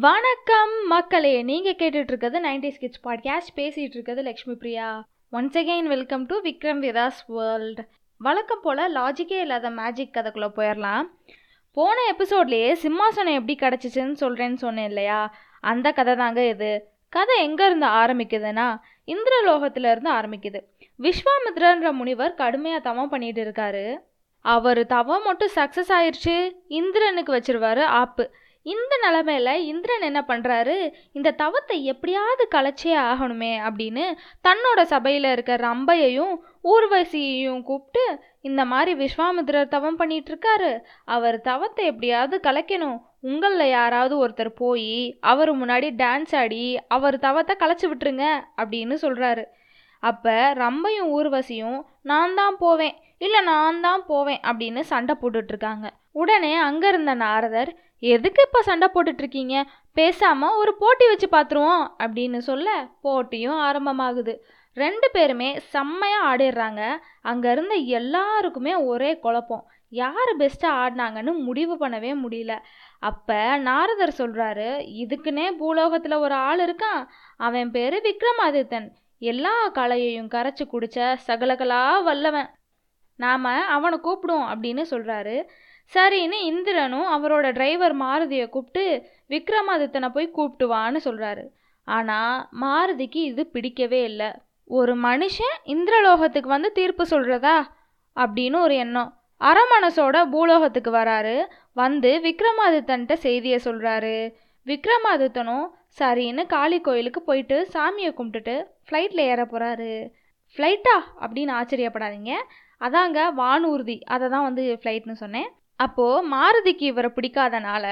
வணக்கம் மக்களே நீங்கள் கேட்டுட்டு இருக்கிறது நைன்டி ஸ்கிட்ஸ் பாட்காஸ்ட். பேசிகிட்டு இருக்கிறது Lakshmi Priya once again welcome to Vikram விதாஸ் world வழக்கம் போல் லாஜிக்கே இல்லாத மேஜிக் கதைக்குள்ளே போயிடலாம் போன எபிசோட்லேயே சிம்மாசனம் எப்படி கிடச்சிச்சின்னு சொல்கிறேன்னு சொன்னேன் இல்லையா? அந்த கதை தாங்க இது. கதை எங்கேருந்து ஆரம்பிக்குதுன்னா இந்திரலோகத்திலேருந்து ஆரம்பிக்குது. விஸ்வாமித்ரன்ற முனிவர் கடுமையாக தவம் பண்ணிகிட்டு இருக்காரு. அவர் தவம் மட்டும் சக்ஸஸ் ஆயிடுச்சு இந்திரனுக்கு வச்சிருவாரு ஆப்பு. இந்த நிலமையில இந்திரன் என்ன பண்ணுறாரு இந்த தவத்தை எப்படியாவது கலைச்சே ஆகணுமே அப்படின்னு தன்னோட சபையில் இருக்க ரம்பையையும் ஊர்வசியையும் கூப்பிட்டு இந்த மாதிரி விஸ்வாமித்திரர் தவம் பண்ணிட்டு இருக்காரு. அவர் தவத்தை எப்படியாவது கலைக்கணும். உங்களில் யாராவது ஒருத்தர் போய் அவர் முன்னாடி டான்ஸ் ஆடி அவர் தவத்தை கலைச்சி விட்டுருங்க அப்படின்னு சொல்கிறாரு அப்போ ரம்பையும் ஊர்வசியும் நான் தான் போவேன். இல்லை நான் தான் போவேன். அப்படின்னு சண்டை போட்டுட்ருக்காங்க உடனே அங்கே இருந்த நாரதர் எதுக்கு இப்போ சண்டை போட்டுட்ருக்கீங்க? பேசாமல் ஒரு போட்டி வச்சு பார்த்துருவோம் அப்படின்னு சொல்ல போட்டியும் ஆரம்பமாகுது. ரெண்டு பேருமே செம்மையாக ஆடிடுறாங்க. அங்கே இருந்த எல்லாருக்குமே ஒரே குழப்பம். யார் பெஸ்ட்டாக ஆடினாங்கன்னு முடிவு பண்ணவே முடியல. அப்போ நாரதர் சொல்கிறாரு இதுக்குன்னே பூலோகத்தில் ஒரு ஆள் இருக்கான். அவன் பேர் விக்ரமாதித்தன். எல்லா கலையையும் கரைச்சி குடிச்ச சகலகலா வல்லவன். நாம் அவனை கூப்பிடுவோம் அப்படின்னு சொல்கிறாரு சரின்னு இந்திரனும் அவரோட டிரைவர் மாருதியை கூப்பிட்டு விக்ரமாதித்தனை போய் கூப்பிட்டு வான்னு சொல்கிறாரு ஆனால் மாருதிக்கு இது பிடிக்கவே இல்லை. ஒரு மனுஷன் இந்திரலோகத்துக்கு வந்து தீர்ப்பு சொல்கிறதா அப்படின்னு ஒரு எண்ணம். அரமனசோட பூலோகத்துக்கு வராரு. வந்து விக்ரமாதித்தன்ட்ட செய்தியை சொல்கிறாரு விக்ரமாதித்தனும் சரின்னு காளி கோயிலுக்கு போயிட்டு சாமியை கும்பிட்டுட்டு ஃப்ளைட்டில் ஏற போகிறாரு ஃப்ளைட்டா அப்படின்னு ஆச்சரியப்படாதீங்க. அதாங்க வானூர்தி. அதை தான் வந்து ஃப்ளைட்னு சொன்னேன். அப்போது மாருதிக்கு இவரை பிடிக்காதனால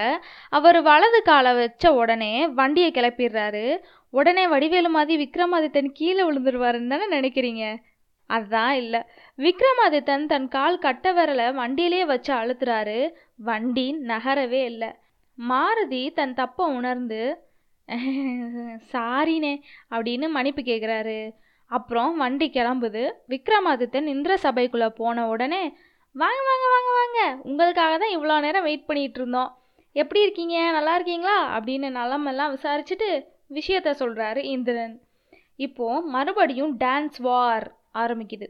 அவர் வலது காலை வச்ச உடனே வண்டியை கிளப்பிடுறாரு. உடனே வடிவேலு மாதிரி விக்ரமாதித்தன் கீழே விழுந்துருவாருன்னு தானே நினைக்கிறீங்க? அதுதான் இல்லை. விக்ரமாதித்தன் தன் கால் கட்ட விரலை வண்டியிலே வச்சு அழுத்துறாரு. வண்டி நகரவே இல்லை. மாருதி தன் தப்பை உணர்ந்து சாரினே அப்படின்னு மன்னிப்பு கேட்குறாரு அப்புறம் வண்டி கிளம்புது. விக்ரமாதித்தன் இந்திர சபைக்குள்ளே போன உடனே வாங்க வாங்க வாங்க வாங்க. உங்களுக்காக தான் இவ்வளோ நேரம் வெயிட் பண்ணிகிட்டு இருந்தோம். எப்படி இருக்கீங்க? நல்லா இருக்கீங்களா? அப்படின்னு நலமெல்லாம் விசாரிச்சுட்டு விஷயத்த சொல்கிறாரு இந்திரன். இப்போது மறுபடியும் டான்ஸ் வார் ஆரம்பிக்குது.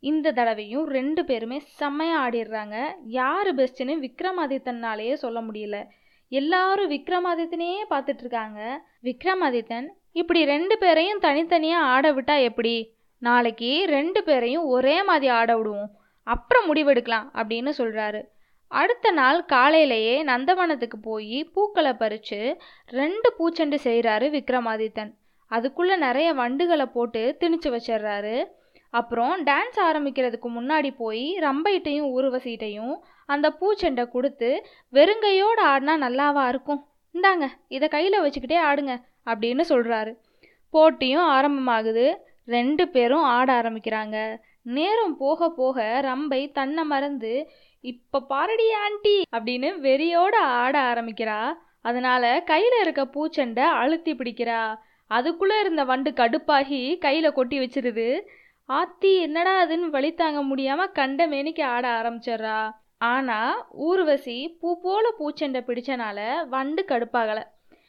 இந்த தடவையும் ரெண்டு பேருமே செம்மையாக ஆடிடுறாங்க. யார் பெஸ்ட்டுன்னு விக்ரமாதித்தனாலேயே சொல்ல முடியல. எல்லாரும் விக்ரமாதித்தனையே பார்த்துட்டு இருக்காங்க. விக்ரமாதித்தன் இப்படி ரெண்டு பேரையும் தனித்தனியாக ஆட விட்டா எப்படி? நாளைக்கு ரெண்டு பேரையும் ஒரே மாதிரி ஆட விடுவோம். அப்புறம் முடிவெடுக்கலாம் அப்படின்னு சொல்கிறாரு அடுத்த நாள் காலையிலேயே நந்தவனத்துக்கு போய் பூக்களை பறித்து ரெண்டு பூச்செண்டு செய்கிறாரு விக்ரமாதித்தன். அதுக்குள்ளே நிறைய வண்டுகளை போட்டு திணிச்சு வச்சிடுறாரு. அப்புறம் டான்ஸ் ஆரம்பிக்கிறதுக்கு முன்னாடி போய் ரம்பைட்டையும் ஊர்வசிட்டையும் அந்த பூச்செண்டை கொடுத்து வெறுங்கையோடு ஆடினா நல்லாவா இருக்கும்? இந்தாங்க இதை கையில் வச்சுக்கிட்டே ஆடுங்க அப்படின்னு சொல்கிறாரு போட்டியும் ஆரம்பமாகுது. ரெண்டு பேரும் ஆட ஆரம்பிக்கிறாங்க. நேரம் போக போக ரம்பை தன்னை மறந்து இப்போ பாரடி ஆண்டி அப்படின்னு வெறியோட ஆட ஆரம்பிக்கிறா. அதனால கையில் இருக்க பூச்செண்டை அழுத்தி பிடிக்கிறா. அதுக்குள்ளே இருந்த வண்டு கடுப்பாகி கையில் கொட்டி வச்சிருது. ஆத்தி என்னடா அதுன்னு வழி தாங்க முடியாமல் கண்ட மேனிக்கு ஆட ஆரம்பிச்சிடுறா. ஆனால் ஊர்வசி பூ போல பூச்செண்டை பிடிச்சனால வண்டு கடுப்பாகலை.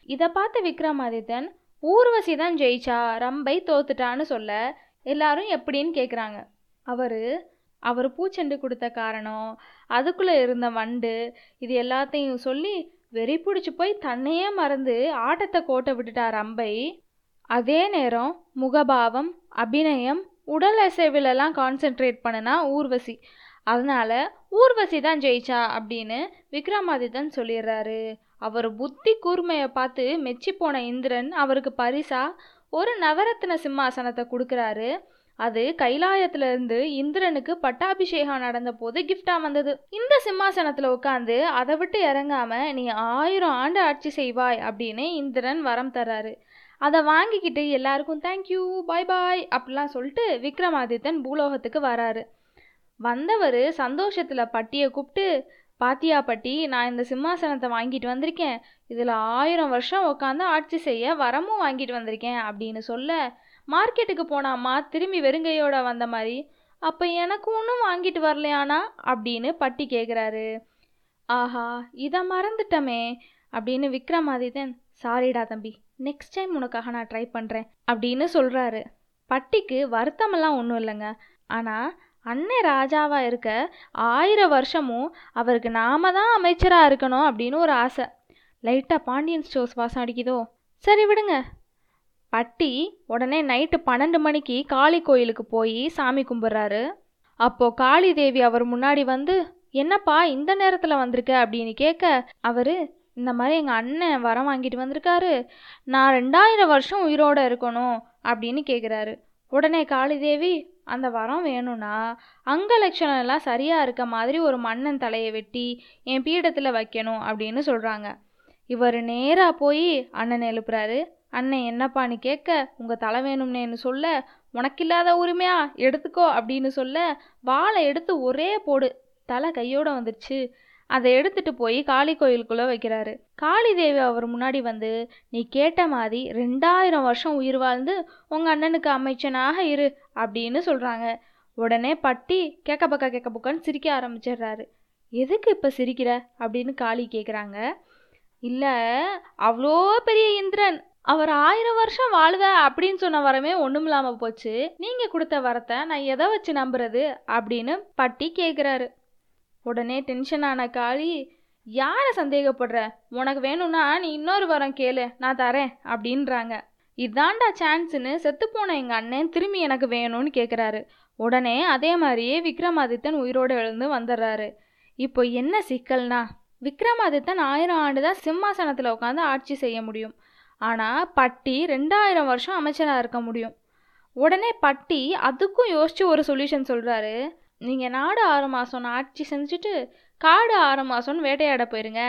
இதை பார்த்த விக்ரமாதித்தன் ஊர்வசி தான் ஜெயிச்சா ரம்பை தோத்துட்டான்னு சொல்ல எல்லாரும் எப்படின்னு கேட்குறாங்க அவர் அவர் பூச்செண்டு கொடுத்த காரணம் அதுக்குள்ளே இருந்த வண்டு இது எல்லாத்தையும் சொல்லி வெறி பிடிச்சி போய் தன்னையே மறந்து ஆட்டத்தை கோட்டை விட்டுட்டார் அம்பை. அதே நேரம் முகபாவம் அபிநயம் உடல் அசைவிலெல்லாம் கான்சென்ட்ரேட் பண்ணினா ஊர்வசி. அதனால ஊர்வசி தான் ஜெயிச்சா அப்படின்னு விக்ரமாதித்தன் சொல்லிடுறாரு. அவர் புத்தி கூர்மையை பார்த்து மெச்சி போன இந்திரன் அவருக்கு பரிசா ஒரு நவரத்ன சிம்மாசனத்தை கொடுக்குறாரு. அது கைலாயத்திலிருந்து இந்திரனுக்கு பட்டாபிஷேகம் நடந்த போது கிஃப்டா வந்தது. இந்த சிம்மாசனத்துல உட்காந்து அதை விட்டு இறங்காம நீ ஆயிரம் ஆண்டு ஆட்சி செய்வாய் அப்படின்னு இந்திரன் வரம் தர்றாரு. அதை வாங்கிக்கிட்டு எல்லாருக்கும் தேங்க்யூ பாய் பாய் அப்படிலாம் சொல்லிட்டு விக்ரமாதித்தன் பூலோகத்துக்கு வராரு. வந்தவர் சந்தோஷத்தில் பட்டியை கூப்பிட்டு பாத்தியா பட்டி நான் இந்த சிம்மாசனத்தை வாங்கிட்டு வந்திருக்கேன். இதில் ஆயிரம் வருஷம் உட்காந்து ஆட்சி செய்ய வரமும் வாங்கிட்டு வந்திருக்கேன் அப்படின்னு சொல்ல மார்க்கெட்டுக்கு போனாம்மா திரும்பி வெறுங்கையோட வந்த மாதிரி அப்போ எனக்கு ஒன்றும் வாங்கிட்டு வரலையானா அப்படின்னு பட்டி கேட்குறாரு ஆஹா இதை மறந்துட்டமே அப்படின்னு விக்ரமாதித்தன் சாரிடா தம்பி நெக்ஸ்ட் டைம் உனக்காக நான் ட்ரை பண்ணுறேன் அப்படின்னு சொல்கிறாரு பட்டிக்கு வருத்தமெல்லாம் ஒன்றும் இல்லைங்க. ஆனால் அண்ணன் ராஜாவாக இருக்க ஆயிரம் வருஷமும் அவருக்கு நாம தான் அமைச்சராக இருக்கணும் அப்படின்னு ஒரு ஆசை. லைட்டாக பாண்டியன் ஸ்டோர்ஸ் வாசம் அடிக்குதோ? சரி விடுங்க. பட்டி உடனே நைட்டு பன்னெண்டு மணிக்கு காளி கோயிலுக்கு போய் சாமி கும்பிட்றாரு. அப்போ காளி தேவி அவர் முன்னாடி வந்து என்னப்பா இந்த நேரத்தில் வந்திருக்க? அப்படின்னு கேட்க அவர் இந்த மாதிரி எங்கள் அண்ணன் வரம் வாங்கிட்டு வந்திருக்காரு. நான் ரெண்டாயிரம் வருஷம் உயிரோட இருக்கணும். அப்படின்னு கேட்குறாரு உடனே காளி தேவி அந்த வரம் வேணும்னா அங்கலட்சணம் எல்லாம் சரியாக இருக்க மாதிரி ஒரு மன்னன் தலையை வெட்டி என் பீடத்தில் வைக்கணும். அப்படின்னு சொல்கிறாங்க இவர் நேராக போய் அண்ணன் எழுப்புறாரு. அண்ணன் என்னப்பான்னு கேட்க? உங்கள் தலை வேணும்னேன்னு சொல்ல உனக்கில்லாத உரிமையா? எடுத்துக்கோ அப்படின்னு சொல்ல வாழை எடுத்து ஒரே போடு. தலை கையோட வந்துடுச்சு அதை எடுத்துட்டு போய் காளி கோயிலுக்குள்ளே வைக்கிறாரு. காளி தேவி அவர் முன்னாடி வந்து நீ கேட்ட மாதிரி ரெண்டாயிரம் வருஷம் உயிர் வாழ்ந்து உங்கள் அண்ணனுக்கு அமைச்சனாக இரு அப்படின்னு சொல்கிறாங்க உடனே பட்டி கேட்க பக்கா கேட்க பக்கான்னு சிரிக்க ஆரம்பிச்சிடுறாரு. எதுக்கு இப்போ சிரிக்கிற? அப்படின்னு காளி கேட்குறாங்க இல்லை அவ்வளோ பெரிய இந்திரன். அவர் ஆயிரம் வருஷம் வாழ்க அப்படின்னு சொன்ன வரமே ஒன்றும் இல்லாமல் போச்சு. நீங்கள் கொடுத்த வரத்தை நான் எதை வச்சு நம்புறது அப்படின்னு பட்டி கேட்குறாரு உடனே டென்ஷன் ஆன காளி யாரை சந்தேகப்படுற? உனக்கு வேணும்னா நீ இன்னொரு வரம் கேளு நான் தரேன் அப்படின்றாங்க. இதாண்டா சான்ஸ்னு செத்துப்போன எங்கள் அண்ணன் திரும்பி எனக்கு வேணும்னு கேட்குறாரு உடனே அதே மாதிரியே விக்ரமாதித்தன் உயிரோடு எழுந்து வந்துடுறாரு. இப்போ என்ன சிக்கல்னா விக்ரமாதித்தன் ஆயிரம் ஆண்டு தான் சிம்மாசனத்தில் உட்காந்து ஆட்சி செய்ய முடியும். ஆனால் பட்டி ரெண்டாயிரம் வருஷம் அமைச்சராக இருக்க முடியும். உடனே பட்டி அதுக்கும் யோசித்து ஒரு சொல்யூஷன் சொல்கிறாரு நீங்கள் நாடு ஆறு மாதம் ஆட்சி செஞ்சுட்டு காடு ஆறு மாதம்னு வேட்டையாட போயிருங்க.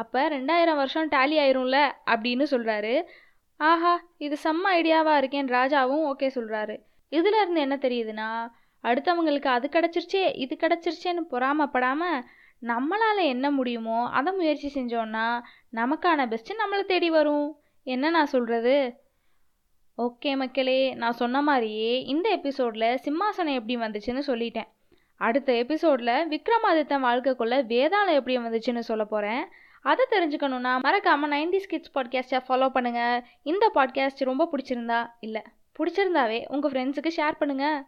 அப்போ ரெண்டாயிரம் வருஷம் டேலி ஆயிரும்ல அப்படின்னு சொல்கிறாரு ஆஹா இது செம்ம ஐடியாவாக இருக்கேன் ராஜாவும் ஓகே சொல்கிறாரு இதிலேருந்து என்ன தெரியுதுன்னா அடுத்தவங்களுக்கு அது கிடச்சிருச்சே இது கிடச்சிருச்சேன்னு பொறாமப்படாமல் நம்மளால் என்ன முடியுமோ அதை முயற்சி செஞ்சோன்னா நமக்கான பெஸ்ட்டு நம்மளை தேடி வரும். என்ன நான் சொல்கிறது ஓகே மக்களே நான் சொன்ன மாதிரியே இந்த எபிசோடில் சிம்மாசனம் எப்படி வந்துச்சுன்னு சொல்லிட்டேன். அடுத்த எபிசோடில் விக்ரமாதித்தன் வாழ்க்கைக்குள்ளே வேதாளம் எப்படி வந்துச்சுன்னு சொல்ல போகிறேன் அதை தெரிஞ்சுக்கணுன்னா மறக்காமல் நைன்டி ஸ்கிட்ஸ் பாட்காஸ்ட்டை ஃபாலோ பண்ணுங்கள் இந்த பாட்காஸ்ட் ரொம்ப பிடிச்சிருந்தா இல்லை பிடிச்சிருந்தாவே உங்கள் ஃப்ரெண்ட்ஸுக்கு ஷேர் பண்ணுங்கள்